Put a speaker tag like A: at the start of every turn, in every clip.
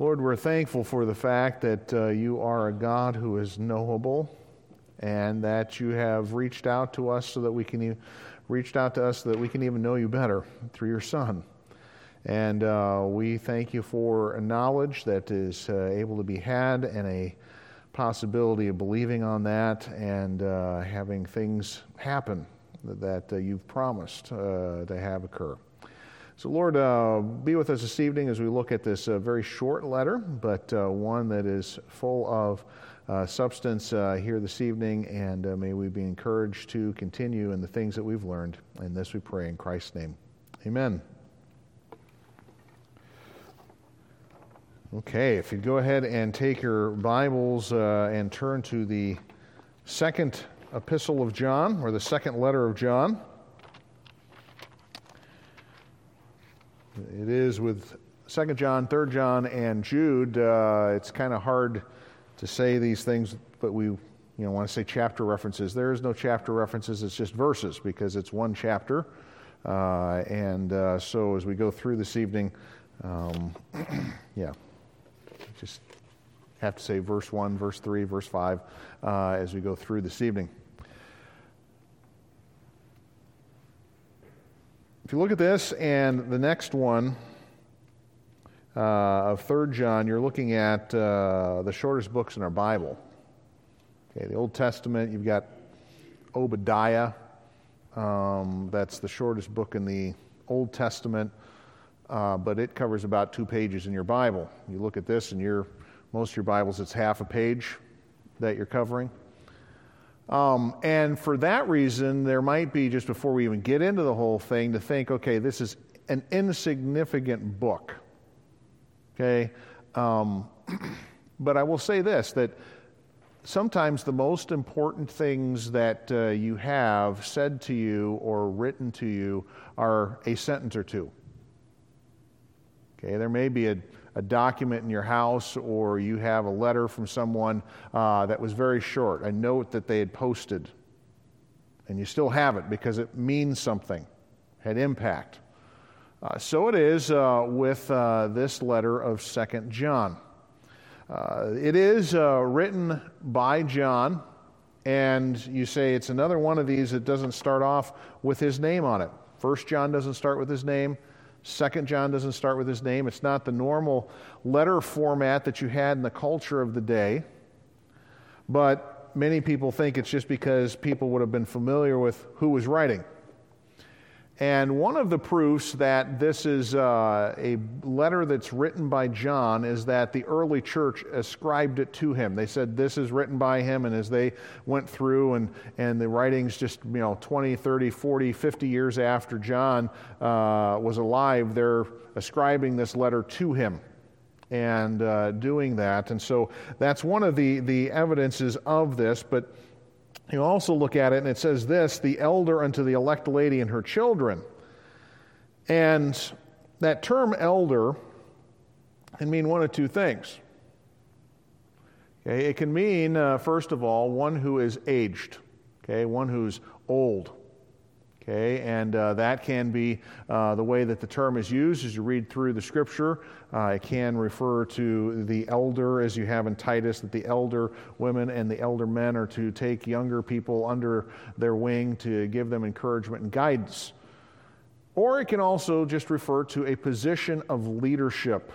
A: Lord, we're thankful for the fact that uh, you are a God who is knowable and that you have reached out to us so that we can e- reached out to us so that we can even know you better through your Son. And uh, we thank you for a knowledge that is uh, able to be had and a possibility of believing on that and uh, having things happen that, uh, you've promised uh, to have occur. So, Lord, uh, be with us this evening as we look at this uh, very short letter, but uh, one that is full of uh, substance uh, here this evening, and uh, may we be encouraged to continue in the things that we've learned. And this we pray in Christ's name. Amen. Okay, if you'd go ahead and take your Bibles and turn to the second epistle of John, or the second letter of John. It is with Second John, Third John, and Jude. Uh, it's kind of hard to say these things, but we you know, want to say chapter references. There is no chapter references, it's just verses because it's one chapter. Uh, and uh, so as we go through this evening, um, yeah, just have to say verse 1, verse 3, verse 5 uh, as we go through this evening. If you look at this and the next one uh, of Third John, you're looking at uh, the shortest books in our Bible. Okay, the Old Testament, you've got Obadiah. Um, that's the shortest book in the Old Testament, uh, but it covers about two pages in your Bible. You look at this, and your most of your Bibles, it's half a page that you're covering. Um, and for that reason, there might be, just before we even get into the whole thing, to think, okay, this is an insignificant book. Okay? Um, but I will say this that sometimes the most important things that uh, you have said to you or written to you are a sentence or two. Okay? There may be a a document in your house or you have a letter from someone uh, that was very short, a note that they had posted, and you still have it because it means something, had impact. Uh, so it is uh, with uh, this letter of Second John. Uh, it is uh, written by John, and you say it's another one of these that doesn't start off with his name on it. First John doesn't start with his name. Second John doesn't start with his name. It's not the normal letter format that you had in the culture of the day. But many people think it's just because people would have been familiar with who was writing. And one of the proofs that this is uh, a letter that's written by John is that the early church ascribed it to him. They said this is written by him, and as they went through and, and the writings just, you know, 20, 30, 40, 50 years after John uh, was alive, they're ascribing this letter to him and uh, doing that. And so that's one of the, the evidences of this. But you also look at it and it says this the elder unto the elect lady and her children. And that term elder can mean one of two things. Okay, it can mean, uh, first of all, one who is aged, okay, one who's old. Okay, and uh, that can be uh, the way that the term is used as you read through the scripture. Uh, it can refer to the elder, as you have in Titus, that the elder women and the elder men are to take younger people under their wing to give them encouragement and guidance. Or it can also just refer to a position of leadership,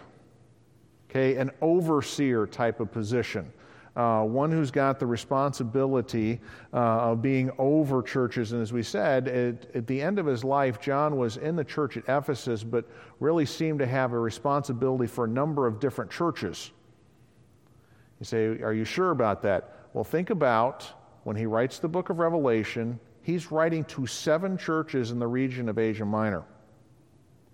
A: okay, an overseer type of position uh, one who's got the responsibility uh, of being over churches. And as we said, at, at, the end of his life, John was in the church at Ephesus, but really seemed to have a responsibility for a number of different churches. You say, Are you sure about that? Well, think about when he writes the book of Revelation, he's writing to seven churches in the region of Asia Minor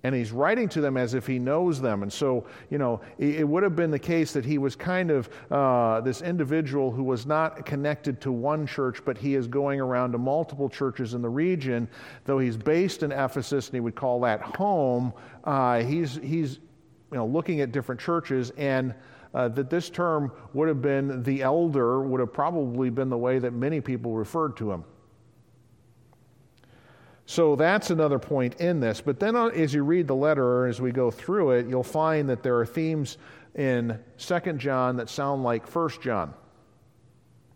A: and he's writing to them as if he knows them. And so, you know, it, it would have been the case that he was kind of uh, this individual who was not connected to one church, but he is going around to multiple churches in the region. Though he's based in Ephesus and he would call that home, uh, he's, he's you know, looking at different churches and uh, that this term would have been the elder, would have probably been the way that many people referred to him. So that's another point in this. But then uh, as you read the letter, or as we go through it, you'll find that there are themes in 2 John that sound like 1 John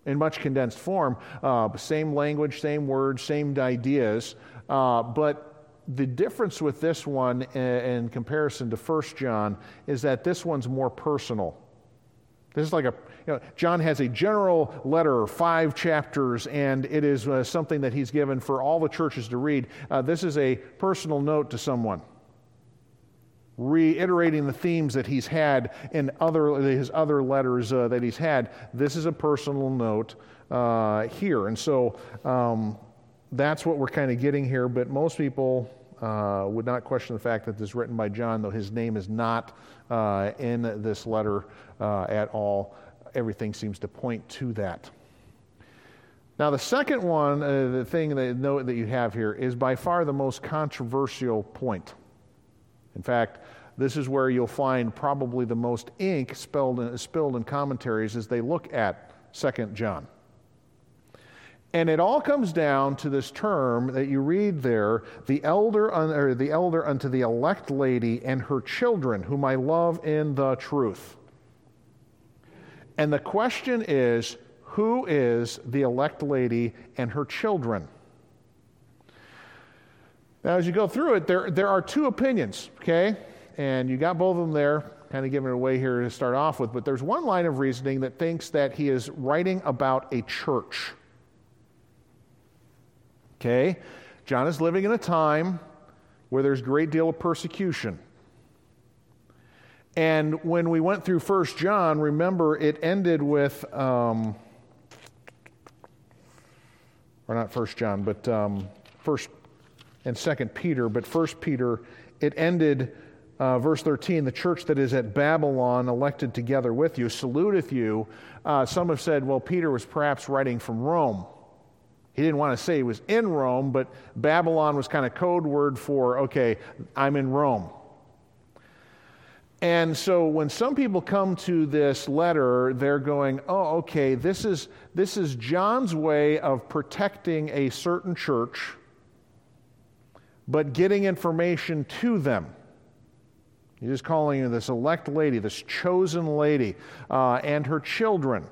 A: in much condensed form. Uh, same language, same words, same ideas. Uh, but the difference with this one in, in comparison to 1 John is that this one's more personal. This is like a, you know, John has a general letter, five chapters, and it is uh, something that he's given for all the churches to read. Uh, this is a personal note to someone, reiterating the themes that he's had in other, his other letters uh, that he's had. This is a personal note uh, here. And so um, that's what we're kind of getting here, but most people uh, would not question the fact that this is written by John, though his name is not uh, in this letter uh, at all. Everything seems to point to that. Now, the second one, uh, the thing that, note that you have here, is by far the most controversial point. In fact, this is where you'll find probably the most ink spilled in, spilled in commentaries as they look at Second John. And it all comes down to this term that you read there the elder, or the elder unto the elect lady and her children, whom I love in the truth. And the question is who is the elect lady and her children? Now, as you go through it, there, there are two opinions, okay? And you got both of them there, kind of giving it away here to start off with. But there's one line of reasoning that thinks that he is writing about a church. Okay? John is living in a time where there's a great deal of persecution. And when we went through First John, remember it ended with, um, or not First John, but um, First and Second Peter. But First Peter, it ended uh, verse 13, the church that is at Babylon, elected together with you, saluteth you. Uh, some have said, well, Peter was perhaps writing from Rome. He didn't want to say he was in Rome, but Babylon was kind of code word for, okay, I'm in Rome. And so when some people come to this letter, they're going, oh, okay, this is, this is John's way of protecting a certain church, but getting information to them. He's just calling this elect lady, this chosen lady, uh, and her children.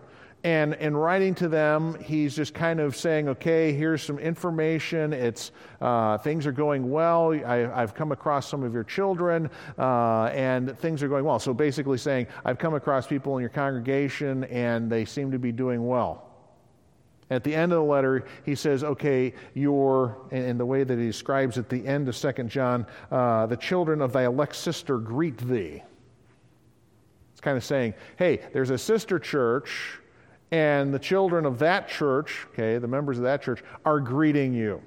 A: And in writing to them, he's just kind of saying, okay, here's some information. It's, uh, things are going well. I, have come across some of your children, uh, and things are going well. So basically saying, I've come across people in your congregation, and they seem to be doing well. At the end of the letter, he says, okay, your, in the way that he describes at the end of 2 John, uh, the children of thy elect sister greet thee. It's kind of saying, hey, there's a sister church and the children of that church, okay, the members of that church, are greeting you.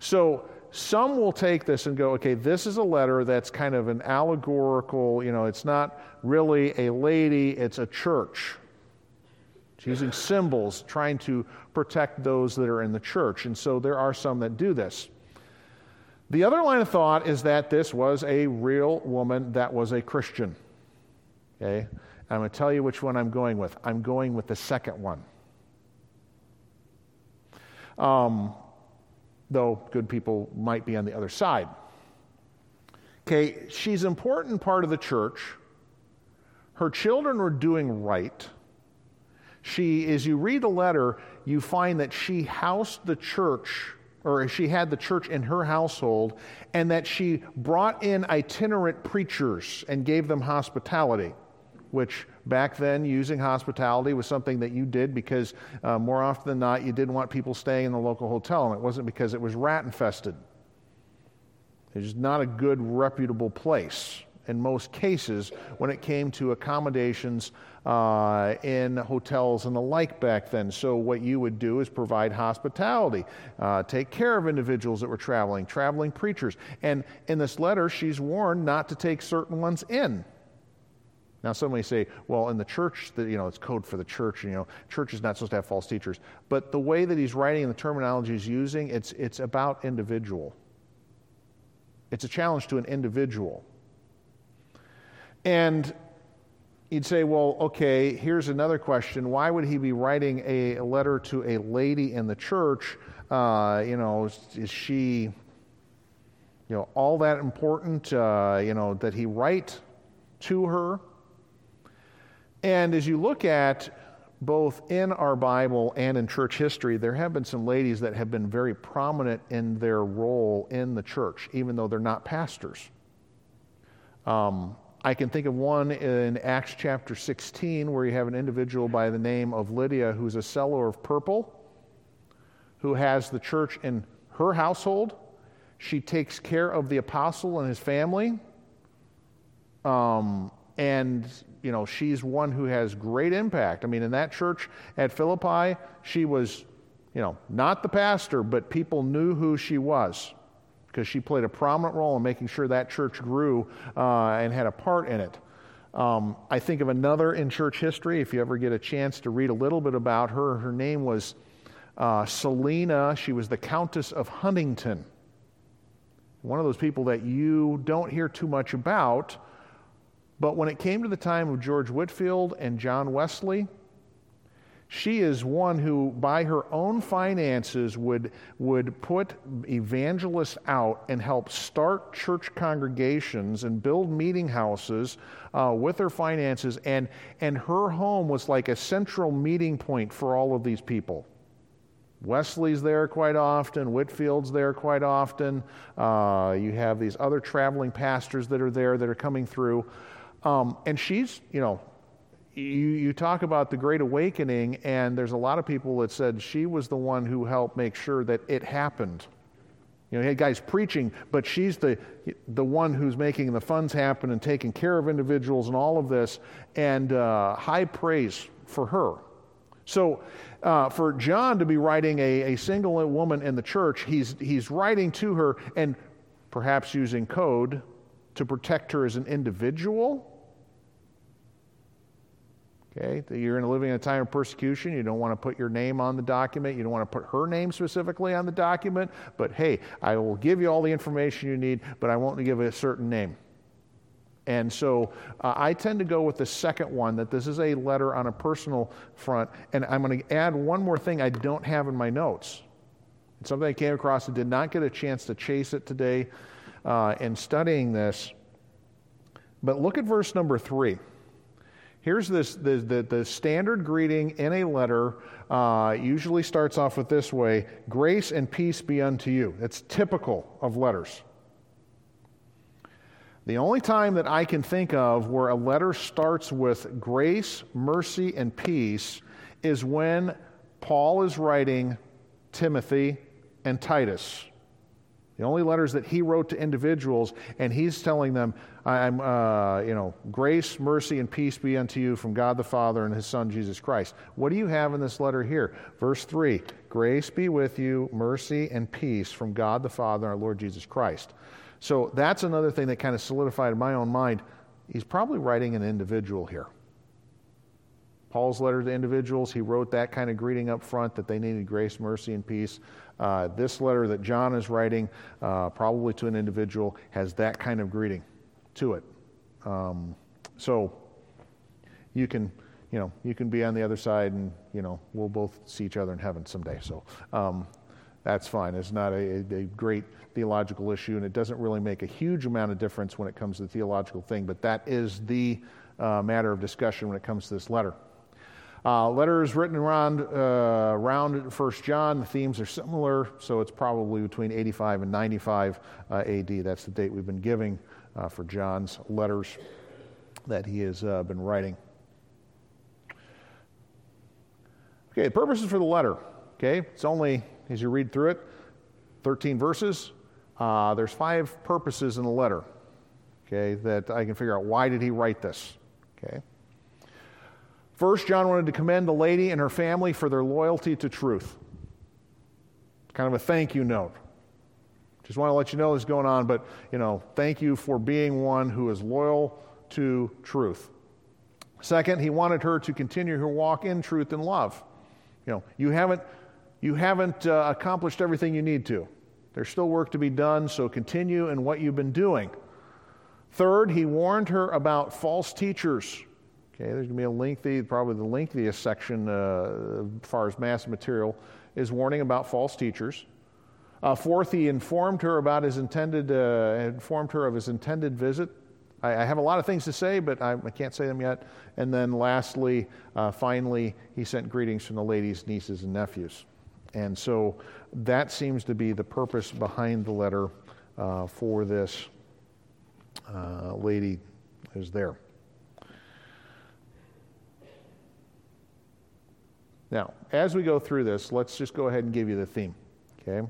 A: So some will take this and go, okay, this is a letter that's kind of an allegorical, you know, it's not really a lady, it's a church. It's using symbols, trying to protect those that are in the church. And so there are some that do this. The other line of thought is that this was a real woman that was a Christian. Okay? I'm going to tell you which one I'm going with. I'm going with the second one. Um, though good people might be on the other side. Okay, she's an important part of the church. Her children were doing right. She, as you read the letter, you find that she housed the church, or she had the church in her household, and that she brought in itinerant preachers and gave them hospitality which back then using hospitality was something that you did because uh, more often than not you didn't want people staying in the local hotel and it wasn't because it was rat infested it was not a good reputable place in most cases when it came to accommodations uh, in hotels and the like back then. So, what you would do is provide hospitality, uh, take care of individuals that were traveling, traveling preachers. And in this letter, she's warned not to take certain ones in. Now, some may say, well, in the church, the, you know, it's code for the church. You know, church is not supposed to have false teachers. But the way that he's writing and the terminology he's using, it's, it's about individual. It's a challenge to an individual. And you'd say, well, okay, here's another question. Why would he be writing a letter to a lady in the church Uh, you know, is, is, she, you know, all that important, uh, you know, that he write to her? And as you look at both in our Bible and in church history, there have been some ladies that have been very prominent in their role in the church, even though they're not pastors. Um, I can think of one in Acts chapter 16 where you have an individual by the name of Lydia who's a seller of purple, who has the church in her household. She takes care of the apostle and his family. Um, and, you know, she's one who has great impact. I mean, in that church at Philippi, she was, you know, not the pastor, but people knew who she was because she played a prominent role in making sure that church grew uh, and had a part in it. Um, I think of another in church history, if you ever get a chance to read a little bit about her. Her name was uh, Selina. She was the Countess of Huntingdon One of those people that you don't hear too much about. But when it came to the time of George Whitefield and John Wesley, she is one who, by her own finances, would, would put evangelists out and help start church congregations and build meeting houses uh, with her finances. And, and her home was like a central meeting point for all of these people. Wesley's there quite often, Whitefield's there quite often. Uh, you have these other traveling pastors that are there that are coming through. Um, and she's, you know, you, you talk about the Great Awakening, and there's a lot of people that said she was the one who helped make sure that it happened. You know, he had guys preaching, but she's the, the one who's making the funds happen and taking care of individuals and all of this, and uh, high praise for her. So, uh, for John to be writing a, a single woman in the church, he's, he's writing to her and perhaps using code to protect her as an individual Okay, you're living in a time of persecution. You don't want to put your name on the document. You don't want to put her name specifically on the document. But hey, I will give you all the information you need, but I won't give a certain name. And so uh, I tend to go with the second one that this is a letter on a personal front. And I'm going to add one more thing I don't have in my notes. It's something I came across and did not get a chance to chase it today uh, in studying this. But look at verse number three. Here's this the, the, the, standard greeting in a letter, uh, usually starts off with this way Grace and peace be unto you. It's typical of letters. The only time that I can think of where a letter starts with grace, mercy, and peace is when Paul is writing Timothy and Titus. The only letters that he wrote to individuals, and he's telling them, I'm, uh, you know, grace, mercy, and peace be unto you from God the Father and his Son, Jesus Christ. What do you have in this letter here? Verse 3 Grace be with you, mercy, and peace from God the Father and our Lord Jesus Christ. So that's another thing that kind of solidified in my own mind. He's probably writing an individual here. Paul's letter to individuals, he wrote that kind of greeting up front that they needed grace, mercy, and peace. Uh, this letter that John is writing, uh, probably to an individual, has that kind of greeting to it. Um, so you can, you know, you can be on the other side, and you know, we'll both see each other in heaven someday. So um, that's fine. It's not a, a, great theological issue, and it doesn't really make a huge amount of difference when it comes to the theological thing. But that is the uh, matter of discussion when it comes to this letter. Uh, letters written around, uh, around 1 John, the themes are similar, so it's probably between 85 and 95 uh, AD. That's the date we've been giving uh, for John's letters that he has uh, been writing. Okay, the purposes for the letter. Okay, it's only, as you read through it, 13 verses. Uh, there's five purposes in the letter, okay, that I can figure out why did he write this, okay. First, John wanted to commend the lady and her family for their loyalty to truth. Kind of a thank you note. Just want to let you know what's going on, but you know, thank you for being one who is loyal to truth. Second, he wanted her to continue her walk in truth and love. You know, you haven't you haven't uh, accomplished everything you need to. There's still work to be done, so continue in what you've been doing. Third, he warned her about false teachers Okay, there's going to be a lengthy, probably the lengthiest section uh, as far as mass material is warning about false teachers. Uh, fourth, he informed her about his intended, uh, informed her of his intended visit. I, I, have a lot of things to say, but I, I can't say them yet. And then lastly, uh, finally, he sent greetings from the ladies, nieces, and nephews. And so that seems to be the purpose behind the letter uh, for this uh, lady who's there. Now, as we go through this, let's just go ahead and give you the theme. Okay?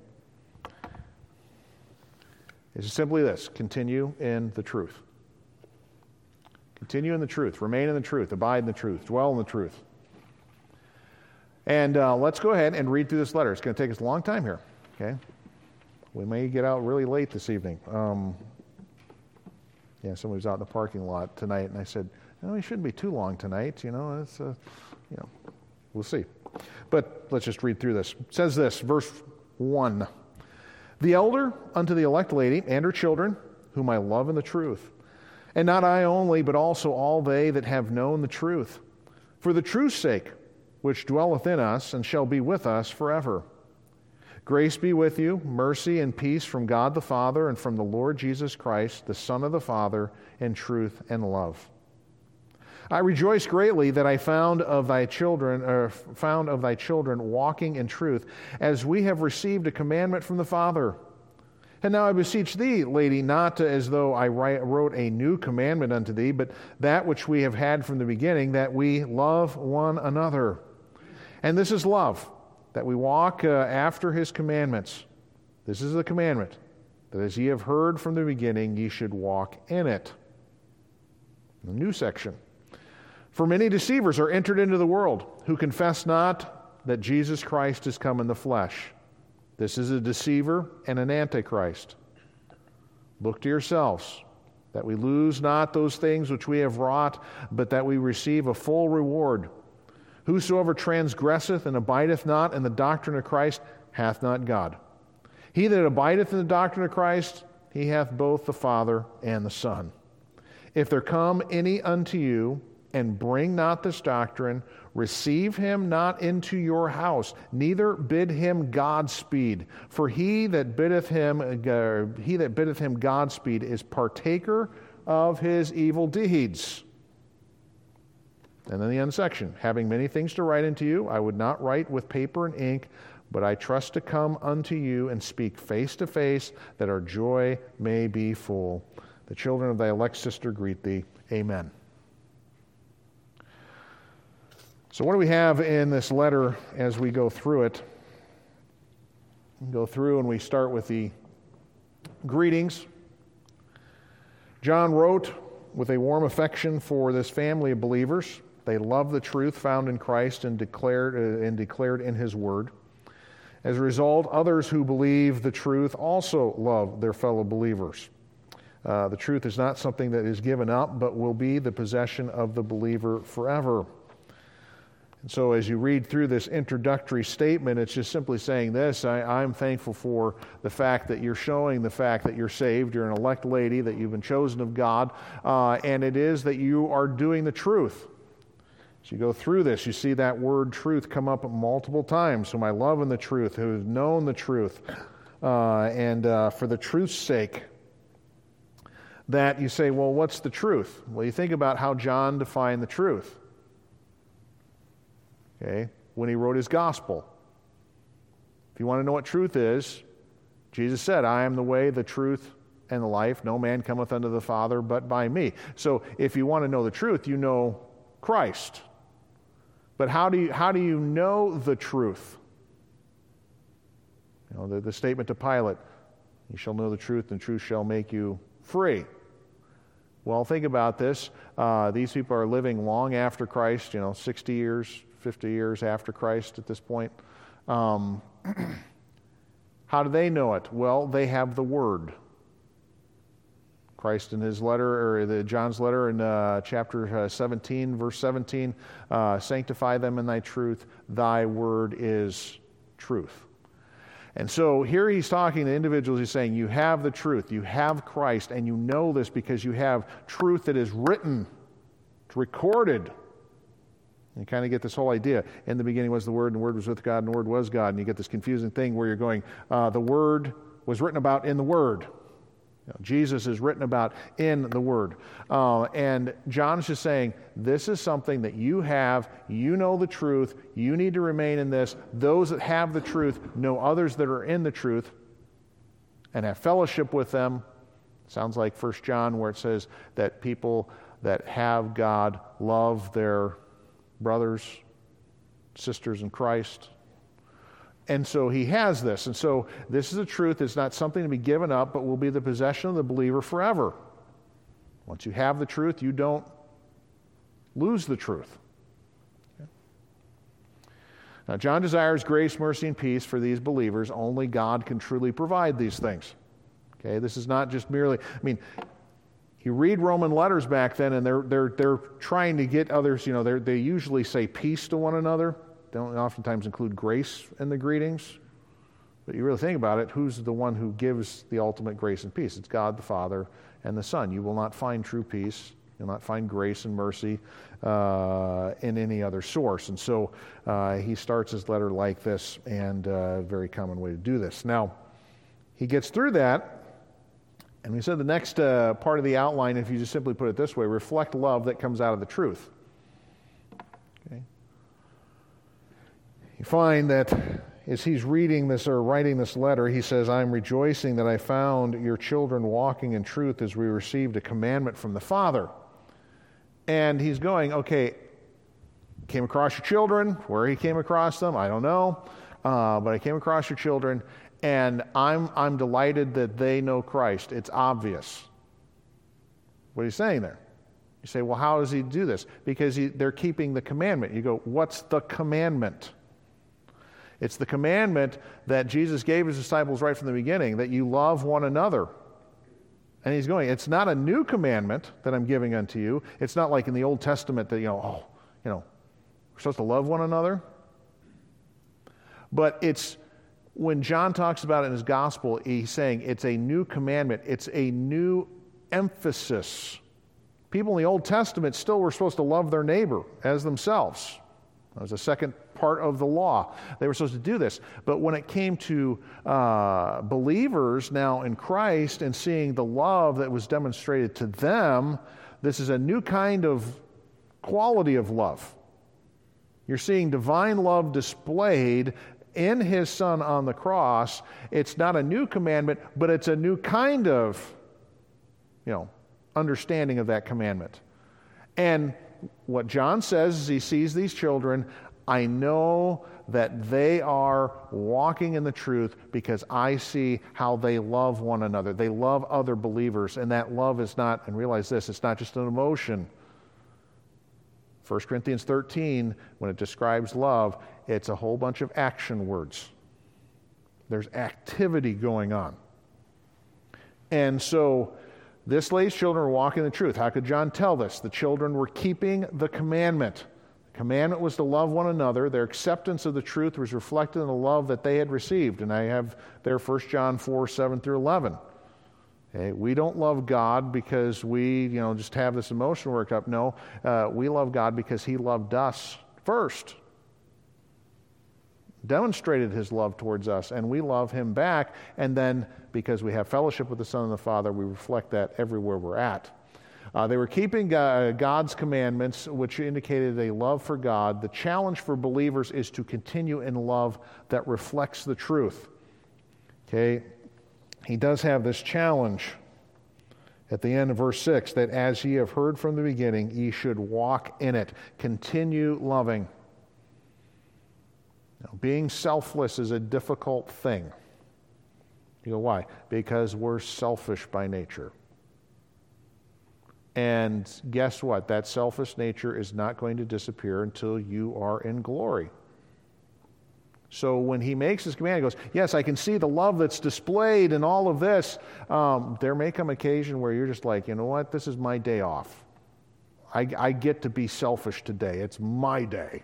A: It's simply this continue in the truth. Continue in the truth, remain in the truth, abide in the truth, dwell in the truth. And uh, let's go ahead and read through this letter. It's going to take us a long time here. Okay? We may get out really late this evening. Um, yeah, somebody was out in the parking lot tonight, and I said, "No, it shouldn't be too long tonight." You know, it's uh, you know, we'll see. But let's just read through this. It says this, verse one: The elder unto the elect lady and her children, whom I love in the truth, and not I only, but also all they that have known the truth, for the truth's sake, which dwelleth in us and shall be with us forever. Grace be with you, mercy and peace from God the Father and from the Lord Jesus Christ, the Son of the Father, in truth and love. I rejoice greatly that I found of thy children, or found of thy children walking in truth, as we have received a commandment from the Father. And now I beseech thee, lady, not as though I wrote a new commandment unto thee, but that which we have had from the beginning, that we love one another. And this is love that we walk uh, after his commandments. This is the commandment that as ye have heard from the beginning, ye should walk in it. The new section. For many deceivers are entered into the world who confess not that Jesus Christ is come in the flesh. This is a deceiver and an antichrist. Look to yourselves that we lose not those things which we have wrought, but that we receive a full reward. Whosoever transgresseth and abideth not in the doctrine of Christ hath not God. He that abideth in the doctrine of Christ, he hath both the Father and the Son. If there come any unto you and bring not this doctrine, receive him not into your house, neither bid him Godspeed. For he that biddeth him, uh, he that biddeth him Godspeed is partaker of his evil deeds. And then the end section having many things to write unto you, I would not write with paper and ink, but I trust to come unto you and speak face to face, that our joy may be full. The children of thy elect sister greet thee. Amen. So, what do we have in this letter as we go through it? We go through and we start with the greetings. John wrote with a warm affection for this family of believers. They love the truth found in Christ and declared, uh, and declared in His Word. As a result, others who believe the truth also love their fellow believers. Uh, the truth is not something that is given up, but will be the possession of the believer forever. And so, as you read through this introductory statement, it's just simply saying this I, am thankful for the fact that you're showing the fact that you're saved, you're an elect lady, that you've been chosen of God, uh, and it is that you are doing the truth. As you go through this, you see that word truth come up multiple times. Whom I love in the truth, who have known the truth. Uh, and uh, for the truth's sake, that you say, well, what's the truth? Well, you think about how John defined the truth. Okay? When he wrote his gospel. If you want to know what truth is, Jesus said, I am the way, the truth, and the life. No man cometh unto the Father but by me. So if you want to know the truth, you know Christ. But how do you, how do you know the truth? You know, the, the statement to Pilate, you shall know the truth, and truth shall make you free. Well, think about this. Uh, these people are living long after Christ, you know, 60 years, 50 years after Christ at this point. Um, how do they know it? Well, they have the Word. Christ in his letter, or the, John's letter in uh, chapter uh, 17, verse 17, uh, sanctify them in thy truth. Thy word is truth. And so here he's talking to individuals. He's saying, You have the truth. You have Christ, and you know this because you have truth that is written. It's recorded. You kind of get this whole idea. In the beginning was the Word, and the Word was with God, and the Word was God. And you get this confusing thing where you're going, uh, the Word was written about in the Word. You know, Jesus is written about in the Word. Uh, and John is just saying, this is something that you have. You know the truth. You need to remain in this. Those that have the truth know others that are in the truth and have fellowship with them. Sounds like First John, where it says that people that have God love their brothers, sisters in Christ. And so he has this. And so this is a truth. It's not something to be given up, but will be the possession of the believer forever. Once you have the truth, you don't lose the truth. Now, John desires grace, mercy, and peace for these believers. Only God can truly provide these things. Okay, this is not just merely, I mean, you read Roman letters back then, and they're, they're, they're trying to get others, you know, they usually say peace to one another. Don't oftentimes include grace in the greetings. But you really think about it, who's the one who gives the ultimate grace and peace? It's God the Father and the Son. You will not find true peace. You'll not find grace and mercy uh, in any other source. And so uh, he starts his letter like this, and uh, very common way to do this. Now, he gets through that and we said the next uh, part of the outline, if you just simply put it this way, reflect love that comes out of the truth. Okay. You find that as he's reading this or writing this letter, he says, I'm rejoicing that I found your children walking in truth as we received a commandment from the Father. And he's going, okay, came across your children. Where he came across them, I don't know. Uh, but I came across your children, and I'm, I'm delighted that they know Christ. It's obvious. What are you saying there? You say, well, how does he do this? Because he, they're keeping the commandment. You go, what's the commandment? It's the commandment that Jesus gave his disciples right from the beginning that you love one another. And he's going, it's not a new commandment that I'm giving unto you. It's not like in the Old Testament that, you know, oh, you know, we're supposed to love one another. But it's when John talks about it in his gospel, he's saying it's a new commandment, it's a new emphasis. People in the Old Testament still were supposed to love their neighbor as themselves. That was the second part of the law. They were supposed to do this. But when it came to uh, believers now in Christ and seeing the love that was demonstrated to them, this is a new kind of quality of love. You're seeing divine love displayed in his son on the cross, it's not a new commandment, but it's a new kind of, you know, understanding of that commandment. And what John says is he sees these children, I know that they are walking in the truth because I see how they love one another. They love other believers, and that love is not, and realize this, it's not just an emotion. 1 Corinthians 13, when it describes love, it's a whole bunch of action words. There's activity going on. And so this lady's children were walking the truth. How could John tell this? The children were keeping the commandment. The commandment was to love one another. Their acceptance of the truth was reflected in the love that they had received. And I have there 1 John 4 7 through 11. Okay? We don't love God because we, you know, just have this emotion worked up. No, uh, we love God because He loved us first demonstrated his love towards us, and we love him back. And then, because we have fellowship with the Son and the Father, we reflect that everywhere we're at. Uh, they were keeping God's commandments, which indicated a love for God. The challenge for believers is to continue in love that reflects the truth. Okay? He does have this challenge at the end of verse 6 that as ye have heard from the beginning, ye should walk in it. Continue loving. Now, being selfless is a difficult thing. You go, why? Because we're selfish by nature. And guess what? That selfish nature is not going to disappear until you are in glory. So when he makes his command, he goes, Yes, I can see the love that's displayed in all of this. Um, there may come occasion where you're just like, You know what? This is my day off. I, I get to be selfish today. It's my day.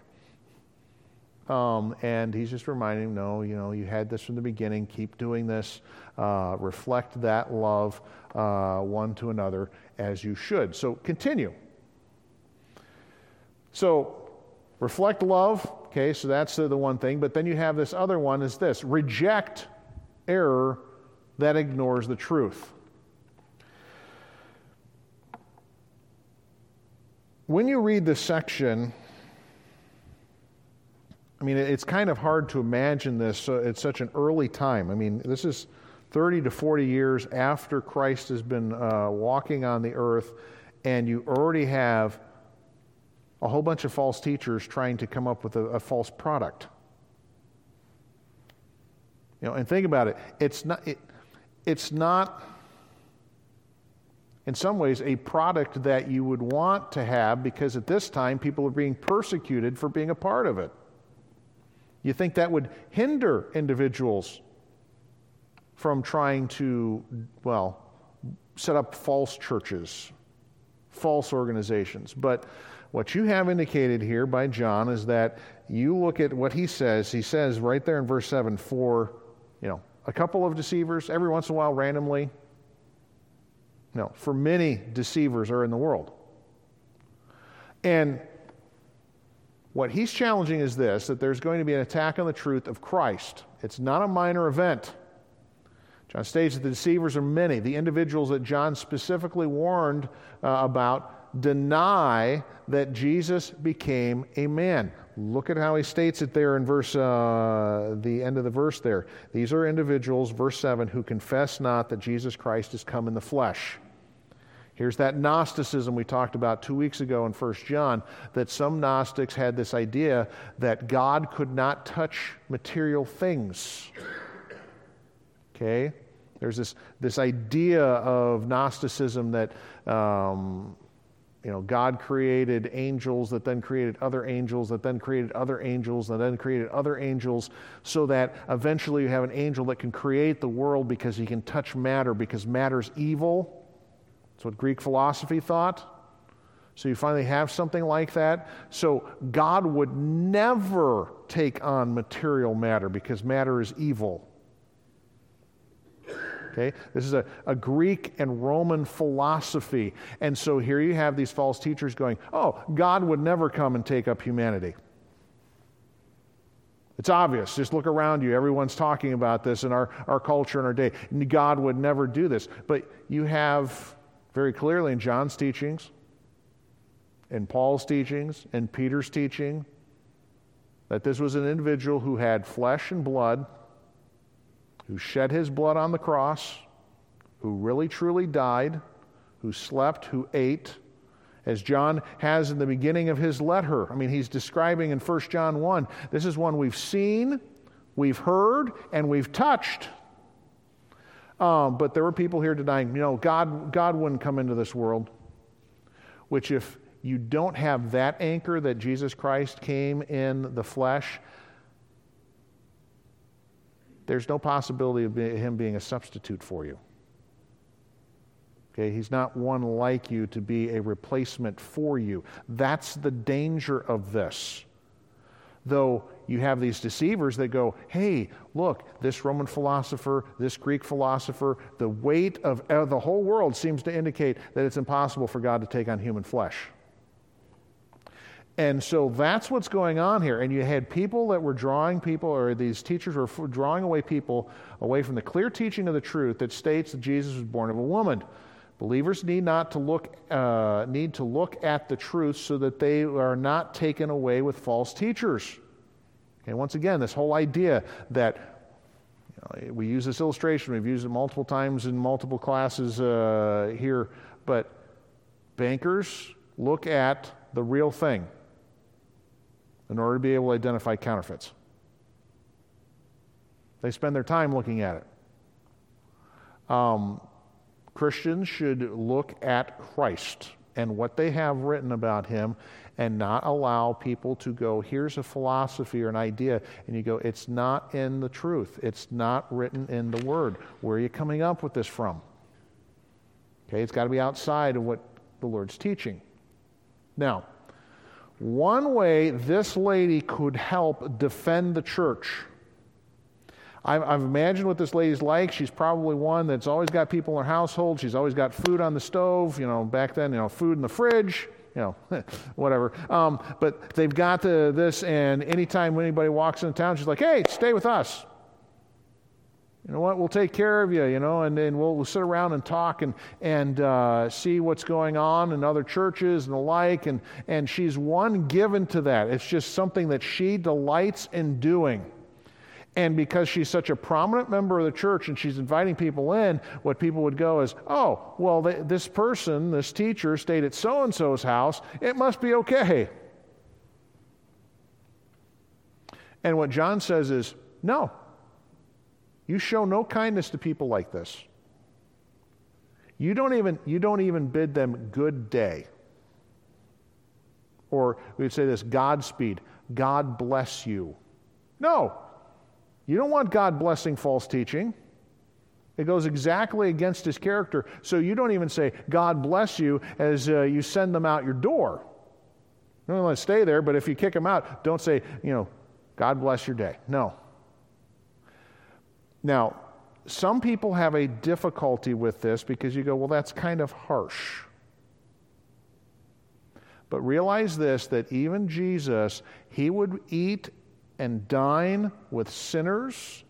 A: Um, and he's just reminding him, no, you know, you had this from the beginning. Keep doing this. Uh, reflect that love uh, one to another as you should. So continue. So, reflect love, okay, so that's the, the one thing. But then you have this other one is this reject error that ignores the truth. When you read this section, I mean, it's kind of hard to imagine this at such an early time. I mean, this is 30 to 40 years after Christ has been uh, walking on the earth, and you already have a whole bunch of false teachers trying to come up with a, a false product. You know, and think about it. It's not. It, it's not. In some ways, a product that you would want to have because at this time people are being persecuted for being a part of it. You think that would hinder individuals from trying to, well, set up false churches, false organizations. But what you have indicated here by John is that you look at what he says. He says right there in verse 7 for, you know, a couple of deceivers, every once in a while, randomly. No, for many deceivers are in the world. And what he's challenging is this that there's going to be an attack on the truth of Christ. It's not a minor event. John states that the deceivers are many. The individuals that John specifically warned uh, about deny that Jesus became a man. Look at how he states it there in verse, uh, the end of the verse there. These are individuals, verse 7, who confess not that Jesus Christ has come in the flesh. Here's that Gnosticism we talked about two weeks ago in 1 John that some Gnostics had this idea that God could not touch material things. Okay? There's this, this idea of Gnosticism that um, you know, God created angels that then created other angels that then created other angels that then created other angels so that eventually you have an angel that can create the world because he can touch matter because matter's evil that's what Greek philosophy thought. So you finally have something like that. So God would never take on material matter because matter is evil. Okay? This is a, a Greek and Roman philosophy. And so here you have these false teachers going, oh, God would never come and take up humanity. It's obvious. Just look around you. Everyone's talking about this in our, our culture and our day. God would never do this. But you have very clearly in John's teachings, in Paul's teachings, in Peter's teaching, that this was an individual who had flesh and blood, who shed his blood on the cross, who really truly died, who slept, who ate, as John has in the beginning of his letter. I mean, he's describing in 1 John 1 this is one we've seen, we've heard, and we've touched. Um, but there were people here denying, you know, God, God wouldn't come into this world. Which, if you don't have that anchor that Jesus Christ came in the flesh, there's no possibility of him being a substitute for you. Okay, he's not one like you to be a replacement for you. That's the danger of this. Though you have these deceivers that go, hey, look, this Roman philosopher, this Greek philosopher, the weight of uh, the whole world seems to indicate that it's impossible for God to take on human flesh. And so that's what's going on here. And you had people that were drawing people, or these teachers were drawing away people away from the clear teaching of the truth that states that Jesus was born of a woman. Believers need not to look uh, need to look at the truth so that they are not taken away with false teachers. And once again, this whole idea that you know, we use this illustration, we've used it multiple times in multiple classes uh, here, but bankers look at the real thing in order to be able to identify counterfeits. They spend their time looking at it. Um, Christians should look at Christ and what they have written about him and not allow people to go, here's a philosophy or an idea, and you go, it's not in the truth. It's not written in the Word. Where are you coming up with this from? Okay, it's got to be outside of what the Lord's teaching. Now, one way this lady could help defend the church. I've, I've, imagined what this lady's like. She's probably one that's always got people in her household. She's always got food on the stove. You know, back then, you know, food in the fridge you know, whatever. Um, but they've got the, this, and anytime anybody walks into town, she's like, hey, stay with us. You know what? We'll take care of you, you know, and then we'll, we'll sit around and talk and, and uh, see what's going on in other churches and the like. And, and she's one given to that. It's just something that she delights in doing. And because she's such a prominent member of the church and she's inviting people in, what people would go is, oh, well, they, this person, this teacher, stayed at so and so's house. It must be okay. And what John says is, no, you show no kindness to people like this. You don't even, you don't even bid them good day. Or we would say this Godspeed, God bless you. No, you don't want God blessing false teaching. It goes exactly against his character. So you don't even say, God bless you, as uh, you send them out your door. You don't want to stay there, but if you kick them out, don't say, you know, God bless your day. No. Now, some people have a difficulty with this because you go, well, that's kind of harsh. But realize this that even Jesus, he would eat and dine with sinners.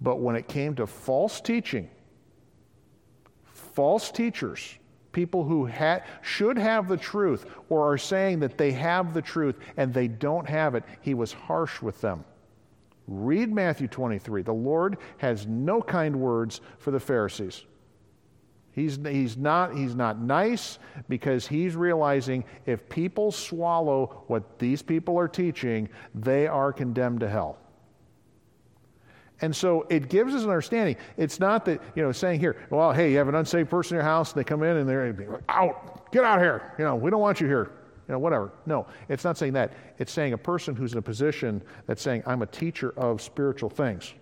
A: But when it came to false teaching, false teachers, people who ha- should have the truth or are saying that they have the truth and they don't have it, he was harsh with them. Read Matthew 23. The Lord has no kind words for the Pharisees. He's, he's, not, he's not nice because he's realizing if people swallow what these people are teaching, they are condemned to hell. And so it gives us an understanding. It's not that, you know, saying here, well, hey, you have an unsaved person in your house, and they come in and they're like, out, get out here. You know, we don't want you here. You know, whatever. No, it's not saying that. It's saying a person who's in a position that's saying, I'm a teacher of spiritual things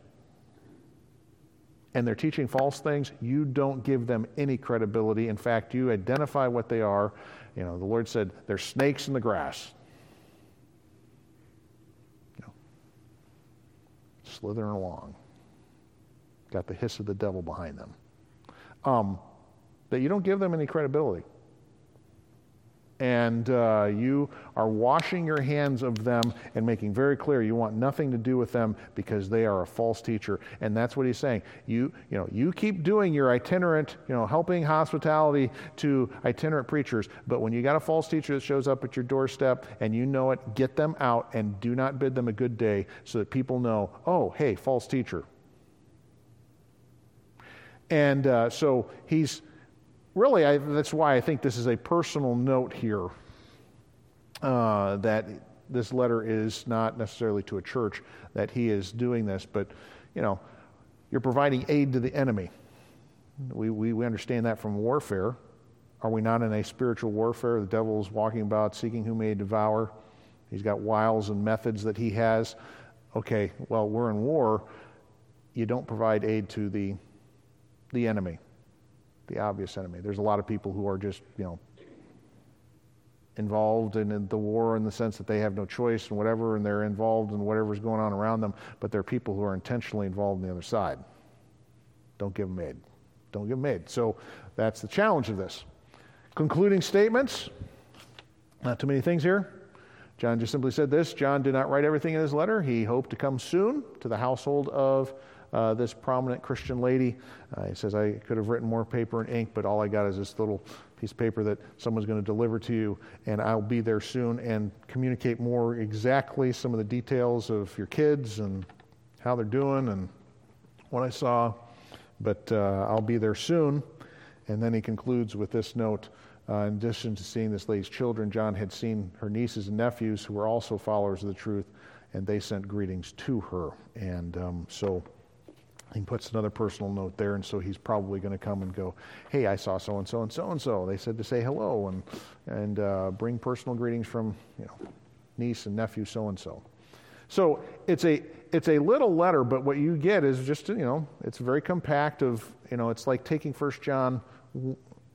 A: and they're teaching false things, you don't give them any credibility. In fact, you identify what they are. You know, the Lord said, they're snakes in the grass. You know, slithering along. Got the hiss of the devil behind them. Um, that you don't give them any credibility and uh, you are washing your hands of them and making very clear you want nothing to do with them because they are a false teacher. And that's what he's saying. You you know you keep doing your itinerant you know helping hospitality to itinerant preachers but when you got a false teacher that shows up at your doorstep and you know it get them out and do not bid them a good day so that people know oh hey false teacher. And uh, so he's really, I, that's why I think this is a personal note here uh, that this letter is not necessarily to a church that he is doing this, but you know, you're providing aid to the enemy. We, we, we understand that from warfare. Are we not in a spiritual warfare? The devil is walking about seeking who may devour. He's got wiles and methods that he has. Okay, well, we're in war. You don't provide aid to the, the enemy the obvious enemy. There's a lot of people who are just, you know, involved in the war in the sense that they have no choice and whatever, and they're involved in whatever's going on around them, but there are people who are intentionally involved in the other side. Don't give them aid. Don't give them aid. So that's the challenge of this. Concluding statements. Not too many things here. John just simply said this John did not write everything in his letter. He hoped to come soon to the household of uh, this prominent Christian lady. Uh, he says, I could have written more paper and ink, but all I got is this little piece of paper that someone's going to deliver to you, and I'll be there soon and communicate more exactly some of the details of your kids and how they're doing and what I saw. But uh, I'll be there soon. And then he concludes with this note. Uh, in addition to seeing this lady's children, John had seen her nieces and nephews who were also followers of the truth, and they sent greetings to her. And um, so he puts another personal note there, and so he's probably going to come and go, "Hey, I saw so and so and so and so. They said to say hello and and uh, bring personal greetings from you know niece and nephew so and so." So it's a it's a little letter, but what you get is just you know it's very compact. Of you know it's like taking First John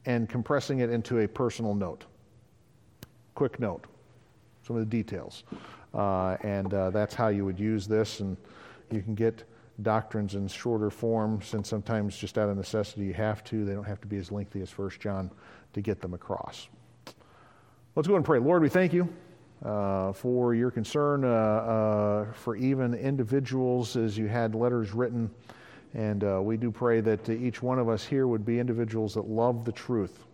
A: and compressing it into a personal note, quick note, some of the details, uh, and uh, that's how you would use this, and you can get doctrines in shorter form, since sometimes just out of necessity you have to. They don't have to be as lengthy as First John to get them across. Let's go and pray. Lord, we thank you uh, for your concern uh, uh, for even individuals as you had letters written. And uh, we do pray that each one of us here would be individuals that love the truth,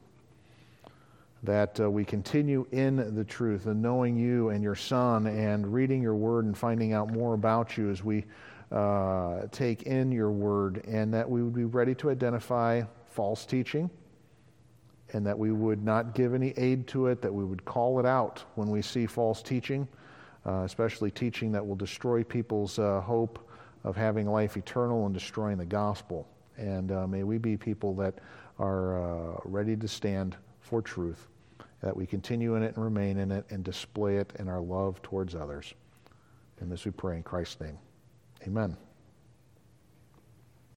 A: that uh, we continue in the truth and knowing you and your Son and reading your word and finding out more about you as we uh, take in your word, and that we would be ready to identify false teaching and that we would not give any aid to it, that we would call it out when we see false teaching, uh, especially teaching that will destroy people's uh, hope of having life eternal and destroying the gospel. And uh, may we be people that are uh, ready to stand for truth, that we continue in it and remain in it and display it in our love towards others. And this we pray in Christ's name. Amen.